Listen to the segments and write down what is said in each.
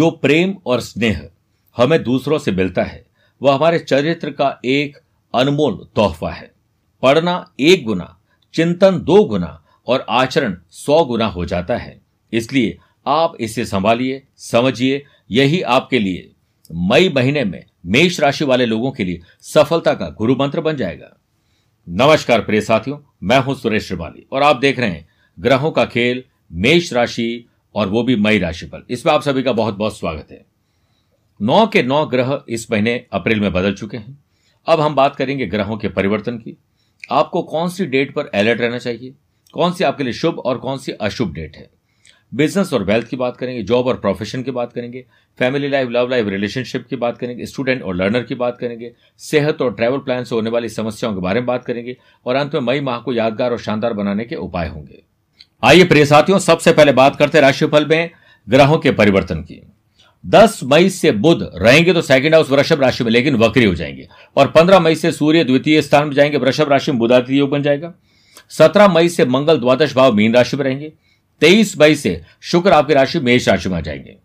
जो प्रेम और स्नेह हमें दूसरों से मिलता है, वह हमारे चरित्र का एक अनमोल तोहफा है। पढ़ना एक गुना, चिंतन दो गुना और आचरण सौ गुना हो जाता है। इसलिए आप इसे संभालिए, समझिए। यही आपके लिए मई महीने में मेष राशि वाले लोगों के लिए सफलता का गुरु मंत्र बन जाएगा। नमस्कार प्रिय साथियों, मैं हूँ सुरेश श्रिवाली और आप देख रहे हैं ग्रहों का खेल मेष राशि और वो भी मई राशि पर। इसमें आप सभी का बहुत बहुत स्वागत है। नौ के नौ ग्रह इस महीने अप्रैल में बदल चुके हैं। अब हम बात करेंगे ग्रहों के परिवर्तन की। आपको कौन सी डेट पर अलर्ट रहना चाहिए? कौन सी आपके लिए शुभ और कौन सी अशुभ डेट है? बिज़नेस और वेल्थ की बात करेंगे, जॉब और प्रोफेशन की बात करेंगे, family life, love life, relationship की बात करेंगे, स्टूडेंट और लर्नर की बात करेंगे, सेहत और ट्रैवल प्लान से होने वाली समस्याओं के बारे में बात करेंगे और अंत में मई माह को यादगार और शानदार बनाने के उपाय होंगे। आइए प्रिय साथियों, सबसे पहले बात करते हैं राशिफल में ग्रहों के परिवर्तन की। 10 मई से बुध रहेंगे तो सेकंड हाउस वृषभ राशि में, लेकिन वक्री हो जाएँगे। और 15 मई से सूर्य द्वितीय स्थान में जाएँगे, वृषभ राशि में बुधादित्य योग बन जाएगा। 17 मई से मंगल द्वादश भाव मीन राशि में रहेंगे। तेईस मई से शुक्र आपकी राशि मेष राशि में आ जाएँगे।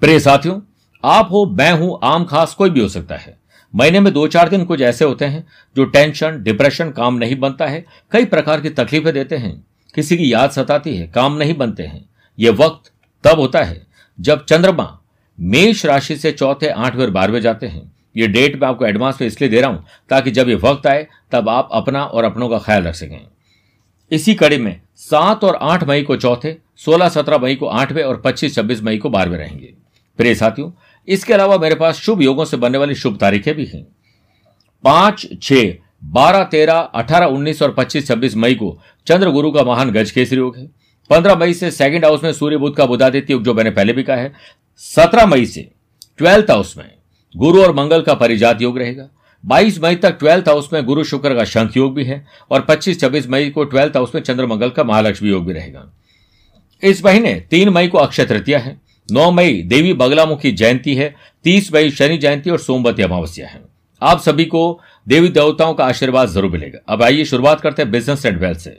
प्रिय साथियों, आप हो, मैं हूँ, आम, खास कोई भी हो सकता है। महीने में दो चार दिन कुछ ऐसे होते हैं जो टेंशन डिप्रेशन काम नहीं बनता है। कई प्रकार की तकलीफें देते हैं। किसी की याद सताती है, काम नहीं बनते हैं। यह वक्त तब होता है जब चंद्रमा मेष राशि से चौथे, आठवें और बारहवें जाते हैं। ये डेट मैं आपको एडवांस में इसलिए दे रहा हूँ ताकि जब ये वक्त आए, तब आप अपना और अपनों का ख्याल रख सकें। इसी कड़ी में सात और आठ मई को चौथे, सोलह, सत्रह मई को आठवें और पच्चीस, छब्बीस मई को बारहवें रहेंगे। प्रिय साथियों, इसके अलावा मेरे पास शुभ योगों से बनने वाली शुभ तारीखें भी हैं। पाँच छ बारह तेरह अठारह उन्नीस और पच्चीस छब्बीस मई को चंद्र गुरु का महान गज केसरी योग है। पंद्रह मई से सेकंड हाउस में सूर्य बुद्ध का बुधादित्य योग, जो मैंने पहले भी कहा है। सत्रह मई से ट्वेल्थ हाउस में गुरु और मंगल का परिजात योग रहेगा। 22 मई तक ट्वेल्थ हाउस में गुरु शुक्र का शंख योग भी है और 25-26 मई को ट्वेल्थ हाउस में चंद्र मंगल का महालक्ष्मी योग भी रहेगा। इस महीने तीन मई को अक्षय तृतीया है। नौ मई देवी बगलामुखी जयंती है। तीस मई शनि जयंती और सोमवती अमावस्या है। आप सभी को देवी देवताओं का आशीर्वाद ज़रूर मिलेगा। अब आइए शुरुआत करते हैं बिज़नेस एंड वेल्थ से।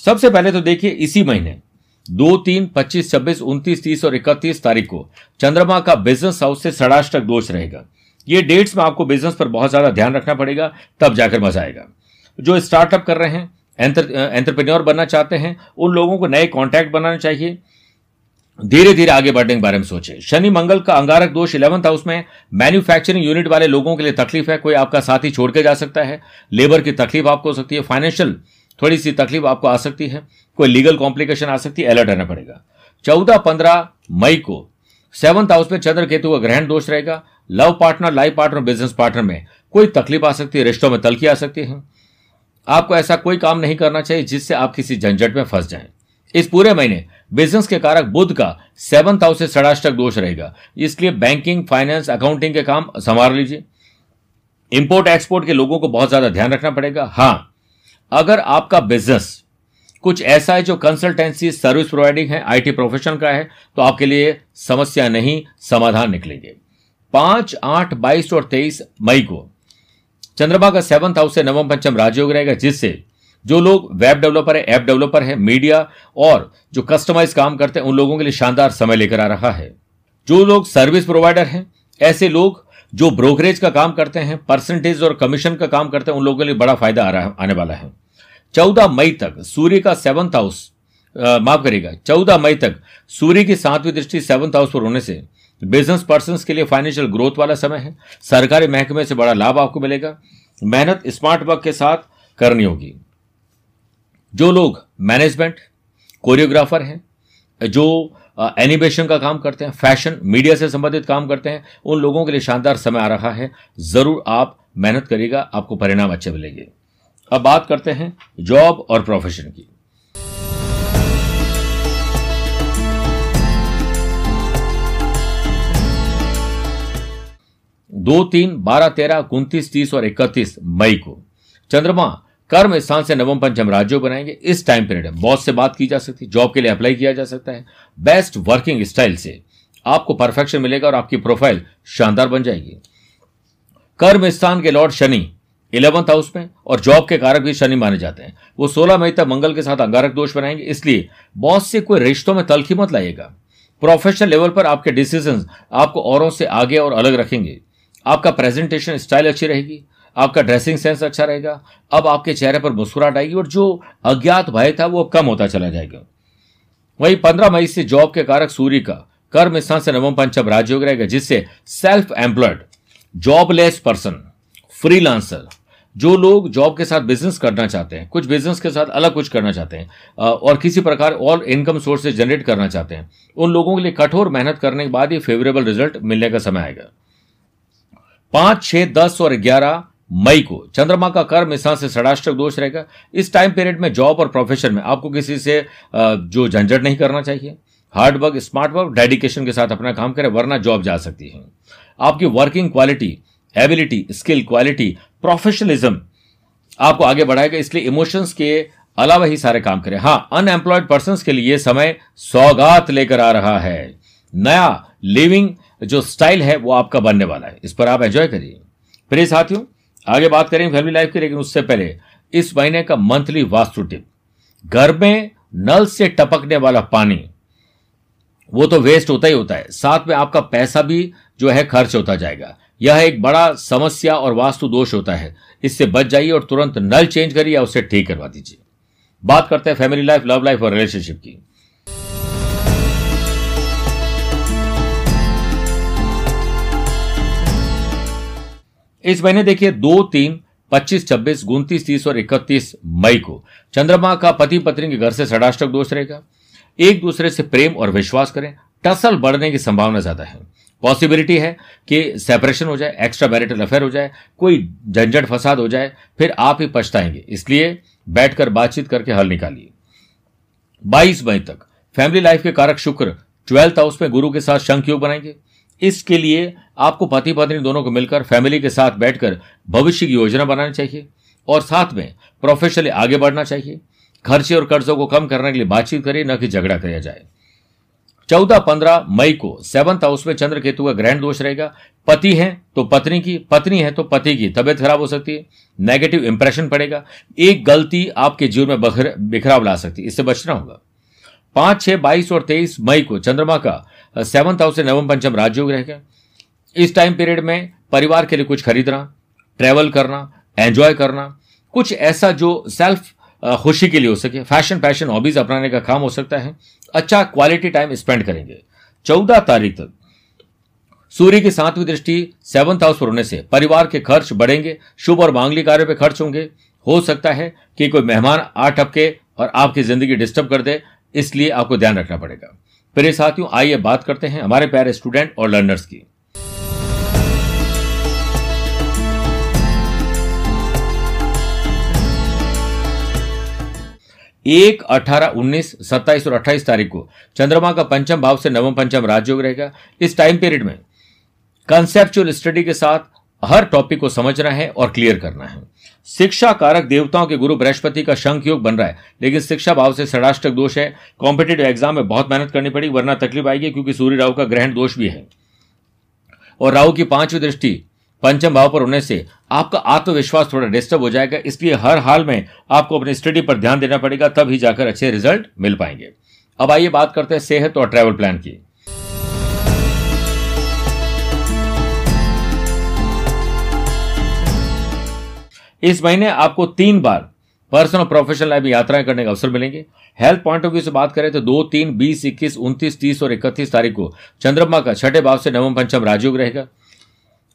सबसे पहले तो देखिए, इसी महीने, दो, तीन, पच्चीस, छब्बीस, उनतीस, तीस और इकतीस तारीख को चंद्रमा का बिज़नेस हाउस से षडाष्टक दोष रहेगा। ये डेट्स में आपको बिज़नेस पर बहुत ज़्यादा ध्यान रखना पड़ेगा, तब जाकर मज़ा आएगा। जो स्टार्टअप कर रहे हैं एंटरप्रेन्योर बनना चाहते हैं, उन लोगों को नए कॉन्टैक्ट बनाना चाहिए। धीरे धीरे आगे बढ़ने के बारे में सोचे। शनि मंगल का अंगारक दोष इलेवंथ हाउस में मैन्युफैक्चरिंग यूनिट वाले लोगों के लिए तकलीफ़ है। कोई आपका साथी छोड़ के जा सकता है। लेबर की तकलीफ़ आपको हो सकती है। फाइनेंशियल थोड़ी सी तकलीफ़ आपको आ सकती है। कोई लीगल कॉम्प्लिकेशन आ सकती है। अलर्ट रहना पड़ेगा। चौदह पंद्रह मई को सेवंथ हाउस में चंद्र केतु का ग्रहण दोष रहेगा। Love partner life partner business partner में कोई तकलीफ़ आ सकती है। रिश्तों में तलखी आ सकती है। आपको ऐसा कोई काम नहीं करना चाहिए जिससे आप किसी झंझट में फंस जाएँ। इस पूरे महीने बिज़नेस के कारक बुद्ध का सेवंथ हाउस से षडाष्टक दोष रहेगा। इसलिए बैंकिंग, फाइनेंस, अकाउंटिंग के काम संभाल लीजिए। इंपोर्ट, एक्सपोर्ट के लोगों को बहुत ज़्यादा ध्यान रखना पड़ेगा। हाँ, अगर आपका बिज़नेस कुछ ऐसा है जो कंसल्टेंसी, सर्विस प्रोवाइडिंग है, आईटी प्रोफेशन का है तो आपके लिए समस्या नहीं, समाधान निकलेंगे। पाँच, आठ, बाईस और तेईस मई को चंद्रमा का सेवंथ हाउस से नवम पंचम राजयोग रहेगा, जिससे जो लोग वेब डेवलपर है ऐप डेवलपर है मीडिया और जो कस्टमाइज काम करते हैं, उन लोगों के लिए शानदार समय लेकर आ रहा है। जो लोग सर्विस प्रोवाइडर हैं, ऐसे लोग जो ब्रोकरेज का काम करते हैं परसेंटेज और कमीशन का काम करते हैं, उन लोगों के लिए बड़ा फ़ायदा आ रहा आने वाला है। चौदह मई तक सूर्य का सेवंथ हाउस माफ़ करेगा चौदह मई तक सूर्य की सातवीं दृष्टि सेवंथ हाउस पर होने से बिज़नेस पर्सन के लिए फाइनेंशियल ग्रोथ वाला समय है। सरकारी महकमे से बड़ा लाभ आपको मिलेगा। मेहनत स्मार्ट वर्क के साथ करनी होगी। जो लोग मैनेजमेंट कोरियोग्राफर हैं, जो एनिमेशन का काम करते हैं फ़ैशन मीडिया से संबंधित काम करते हैं, उन लोगों के लिए शानदार समय आ रहा है। ज़रूर आप मेहनत करिएगा, आपको परिणाम अच्छे मिलेंगे। अब बात करते हैं जॉब और प्रोफेशन की। दो तीन बारह तेरह उन्तीस तीस और इकतीस मई को चंद्रमा कर्म स्थान से नवम पंचम राज्यों बनाएँगे। इस टाइम पीरियड में बॉस से बात की जा सकती है जॉब के लिए अप्लाई किया जा सकता है। बेस्ट वर्किंग स्टाइल से आपको परफेक्शन मिलेगा और आपकी प्रोफ़ाइल शानदार बन जाएगी। कर्म स्थान के लॉर्ड शनि इलेवंथ हाउस में और जॉब के कारक भी शनि माने जाते हैं। वो 16 मई तक मंगल के साथ अंगारक दोष बनाएँगे, इसलिए बॉस से कोई रिश्तों में तलखी मत लाइएगा। प्रोफेशनल लेवल पर आपके डिसीज़न आपको औरों से आगे और अलग रखेंगे। आपका प्रेजेंटेशन स्टाइल अच्छी रहेगी। आपका ड्रेसिंग सेंस अच्छा रहेगा, अब आपके चेहरे पर मुस्कुराहट आएगी और जो अज्ञात भय था वो कम होता चला जाएगा। वही पंद्रह मई से जॉब के कारक सूर्य का कर्म स्थान से नवम पंचम राजयोग रहेगा, जिससे self employed jobless person freelancer जो लोग जॉब के साथ बिज़नेस करना चाहते हैं, कुछ बिज़नेस के साथ अलग कुछ करना चाहते हैं और किसी प्रकार और इनकम सोर्सेज जनरेट करना चाहते हैं, उन लोगों के लिए कठोर मेहनत करने के बाद ही फेवरेबल रिज़ल्ट मिलने का समय आएगा। पाँच, छह, दस और ग्यारह मई को। चंद्रमा का कर्म इस से षडाष्टक दोष रहेगा। इस टाइम पीरियड में जॉब और प्रोफेशन में आपको किसी से जो झंझट नहीं करना चाहिए। Hard work smart work dedication के साथ अपना काम करें, वरना जॉब जा सकती है। आपकी working quality ability skill quality professionalism आपको आगे बढ़ाएगा, इसलिए इमोशंस के अलावा ही सारे काम करें। हाँ अनएम्प्लॉयड पर्सन के लिए समय सौगात लेकर आ रहा है। नया लिविंग जो स्टाइल है, वो आपका बनने वाला है। इस पर आप एंजॉय करिए। प्रिय साथियों आगे बात करेंगे फैमिली लाइफ की, लेकिन उससे पहले इस महीने का मंथली वास्तु टिप। घर में नल से टपकने वाला पानी, वो तो वेस्ट होता ही होता है। साथ में आपका पैसा भी जो है खर्च होता जाएगा। यह एक बड़ा समस्या और वास्तु दोष होता है। इससे बच जाइए और तुरंत नल चेंज करिए या उसे ठीक करवा दीजिए। बात करते हैं फैमिली लाइफ लव लाइफ और रिलेशनशिप की। इस महीने देखिए, दो, तीन, पच्चीस, छब्बीस, उनतीस, तीस और इकतीस मई को। चंद्रमा का पति पत्नी के घर से षडाष्टक दोष रहेगा। एक दूसरे से प्रेम और विश्वास करें। टसल बढ़ने की संभावना ज़्यादा है। पॉसिबिलिटी है कि सेपरेशन हो जाए, एक्स्ट्रा मैरिटल अफेयर हो जाए, कोई झंझट फसाद हो जाए, फिर आप ही पछताएँगे। इसलिए बैठकर बातचीत करके हल निकालिए। 22 मई तक फैमिली लाइफ के कारक शुक्र ट्वेल्थ हाउस में गुरु के साथ शंख योग बनाएँगे। इसके लिए आपको पति पत्नी दोनों को मिलकर फैमिली के साथ बैठकर भविष्य की योजना बनानी चाहिए और साथ में प्रोफेशनली आगे बढ़ना चाहिए। खर्चे और कर्जों को कम करने के लिए बातचीत करिए, न कि झगड़ा किया जाए। चौदह पंद्रह मई को सेवंथ हाउस में चंद्र केतु का ग्रहण दोष रहेगा। पति है तो पत्नी की, पत्नी है तो पति की तबियत खराब हो सकती है। नेगेटिव इंप्रेशन पड़ेगा। एक गलती आपके जीवन में बिखराव ला सकती है। इससे बचना होगा। पाँच, छह, बाईस और तेईस मई को चंद्रमा का सेवंथ हाउस से नवम पंचम राजयोग रहेगा इस टाइम पीरियड में परिवार के लिए कुछ खरीदना ट्रेवल करना एंजॉय करना, कुछ ऐसा जो सेल्फ खुशी के लिए हो सके। फ़ैशन फ़ैशन हॉबीज अपनाने का काम हो सकता है। अच्छा क्वालिटी टाइम स्पेंड करेंगे। चौदह तारीख तक सूर्य की सातवीं दृष्टि सेवंथ हाउस पर होने से परिवार के खर्च बढ़ेंगे। शुभ और मांगली कार्य पे खर्च होंगे। हो सकता है कि कोई मेहमान आ टपके और आपकी ज़िंदगी डिस्टर्ब कर दे। इसलिए आपको ध्यान रखना पड़ेगा। प्रिय साथियों, आइए बात करते हैं हमारे प्यारे स्टूडेंट और लर्नर्स की। एक अठारह उन्नीस सत्ताईस और अट्ठाईस तारीख को चंद्रमा का पंचम भाव से नवम पंचम राजयोग रहेगा। इस टाइम पीरियड में कंसेप्चुअल स्टडी के साथ हर टॉपिक को समझना है और क्लियर करना है। शिक्षा कारक देवताओं के गुरु बृहस्पति का शंख योग बन रहा है। लेकिन शिक्षा भाव से षडाष्टक दोष है। कॉम्पिटेटिव एग्ज़ाम में बहुत मेहनत करनी पड़ी, वरना तकलीफ़ आएगी क्योंकि सूर्य राहु का ग्रहण दोष भी है। और राहु की पांचवी दृष्टि, पंचम भाव पर होने से आपका आत्मविश्वास थोड़ा डिस्टर्ब हो जाएगा। इसलिए हर हाल में आपको अपनी स्टडी पर ध्यान देना पड़ेगा, तभी जाकर अच्छे रिज़ल्ट मिल पाएँगे। अब आइए बात करते हैं सेहत और ट्रैवल प्लान की। इस महीने आपको तीन बार पर्सनल और प्रोफेशनल लाइफ यात्राएँ करने का अवसर मिलेंगे। हेल्थ पॉइंट ऑफ़ व्यू से बात करें तो दो, तीन, बीस, इक्कीस, उनतीस, तीस और इकतीस तारीख को चंद्रमा का छठे भाव से नवम, पंचम राजयोग रहेगा।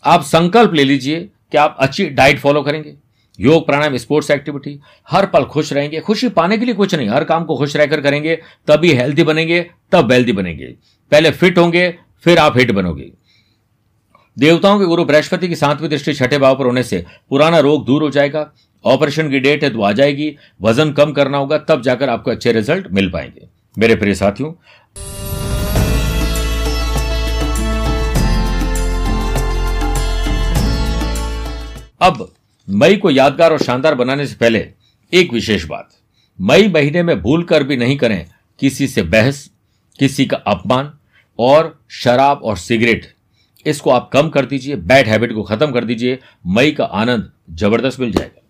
आप संकल्प ले लीजिए कि आप अच्छी डाइट फॉलो करेंगे। योग, प्राणायाम, स्पोर्ट्स एक्टिविटी, हर पल खुश रहेंगे। खुशी पाने के लिए कुछ नहीं, हर काम को खुश रहकर करेंगे, तभी हेल्थी बनेंगे, तब वेल्थी बनेंगे। पहले फिट होंगे, फिर आप हिट बनोगे। देवताओं के गुरु बृहस्पति की सातवीं दृष्टि छठे भाव पर होने से पुराना रोग दूर हो जाएगा, ऑपरेशन की डेट है तो आ जाएगी, वज़न कम करना होगा, तब जाकर आपको अच्छे रिज़ल्ट मिल पाएँगे। मेरे प्रिय साथियों, अब मई को यादगार और शानदार बनाने से पहले एक विशेष बात। मई महीने में भूल कर भी नहीं करें किसी से बहस, किसी का अपमान और शराब और सिगरेट। इसको आप कम कर दीजिए, बैड हैबिट को खत्म कर दीजिए, मई का आनंद ज़बरदस्त मिल जाएगा।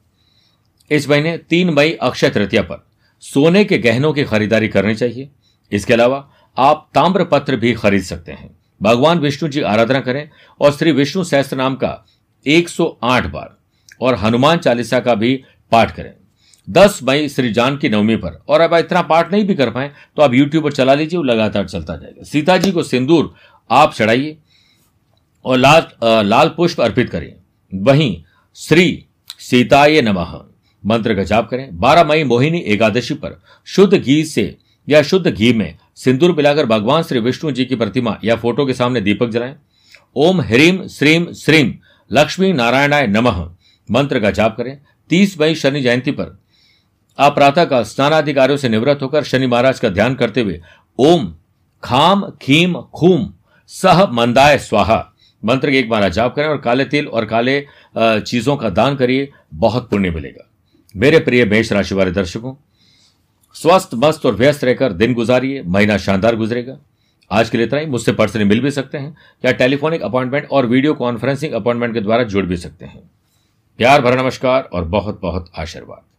इस महीने तीन मई अक्षय तृतीया पर, सोने के गहनों की खरीदारी करनी चाहिए। इसके अलावा आप ताम्र पत्र भी खरीद सकते हैं। भगवान विष्णु जी आराधना करें और श्री विष्णु सहस्त्र नाम का 108 बार और हनुमान चालीसा का भी पाठ करें। 10 मई श्री जान की नवमी पर, और अब इतना पाठ नहीं भी कर पाए तो आप यूट्यूब पर चला लीजिए, वो लगातार चलता जाएगा। सीता जी को सिंदूर आप चढ़ाइए और लाल लाल पुष्प अर्पित करें। वहीं श्री सीताय नमः मंत्र का जाप करें। 12 मई मोहिनी एकादशी पर शुद्ध घी से या शुद्ध घी में सिंदूर मिलाकर भगवान श्री विष्णु जी की प्रतिमा या फ़ोटो के सामने दीपक जलाएँ। ओम ह्रीम श्रीम श्रीम लक्ष्मी नारायणाय नमः मंत्र का जाप करें। तीस मई शनि जयंती पर आप प्रातः का स्नानाधिकारियों से निवृत्त होकर शनि महाराज का ध्यान करते हुए ओम खाम खीम खूम सह मंदाय स्वाहा। मंत्र के एक बार जाप करें और काले तिल और काले चीज़ों का दान करिए, बहुत पुण्य मिलेगा। मेरे प्रिय मेष राशि वाले दर्शकों, स्वस्थ, मस्त और व्यस्त रहकर दिन गुजारिए, महीना शानदार गुजरेगा। आज के लिए इतना ही, मुझसे पर्सनली मिल भी सकते हैं, या टेलीफोनिक अपॉइंटमेंट और वीडियो कॉन्फ्रेंसिंग अपॉइंटमेंट के द्वारा जुड़ भी सकते हैं। प्यार भरा नमस्कार और बहुत बहुत आशीर्वाद।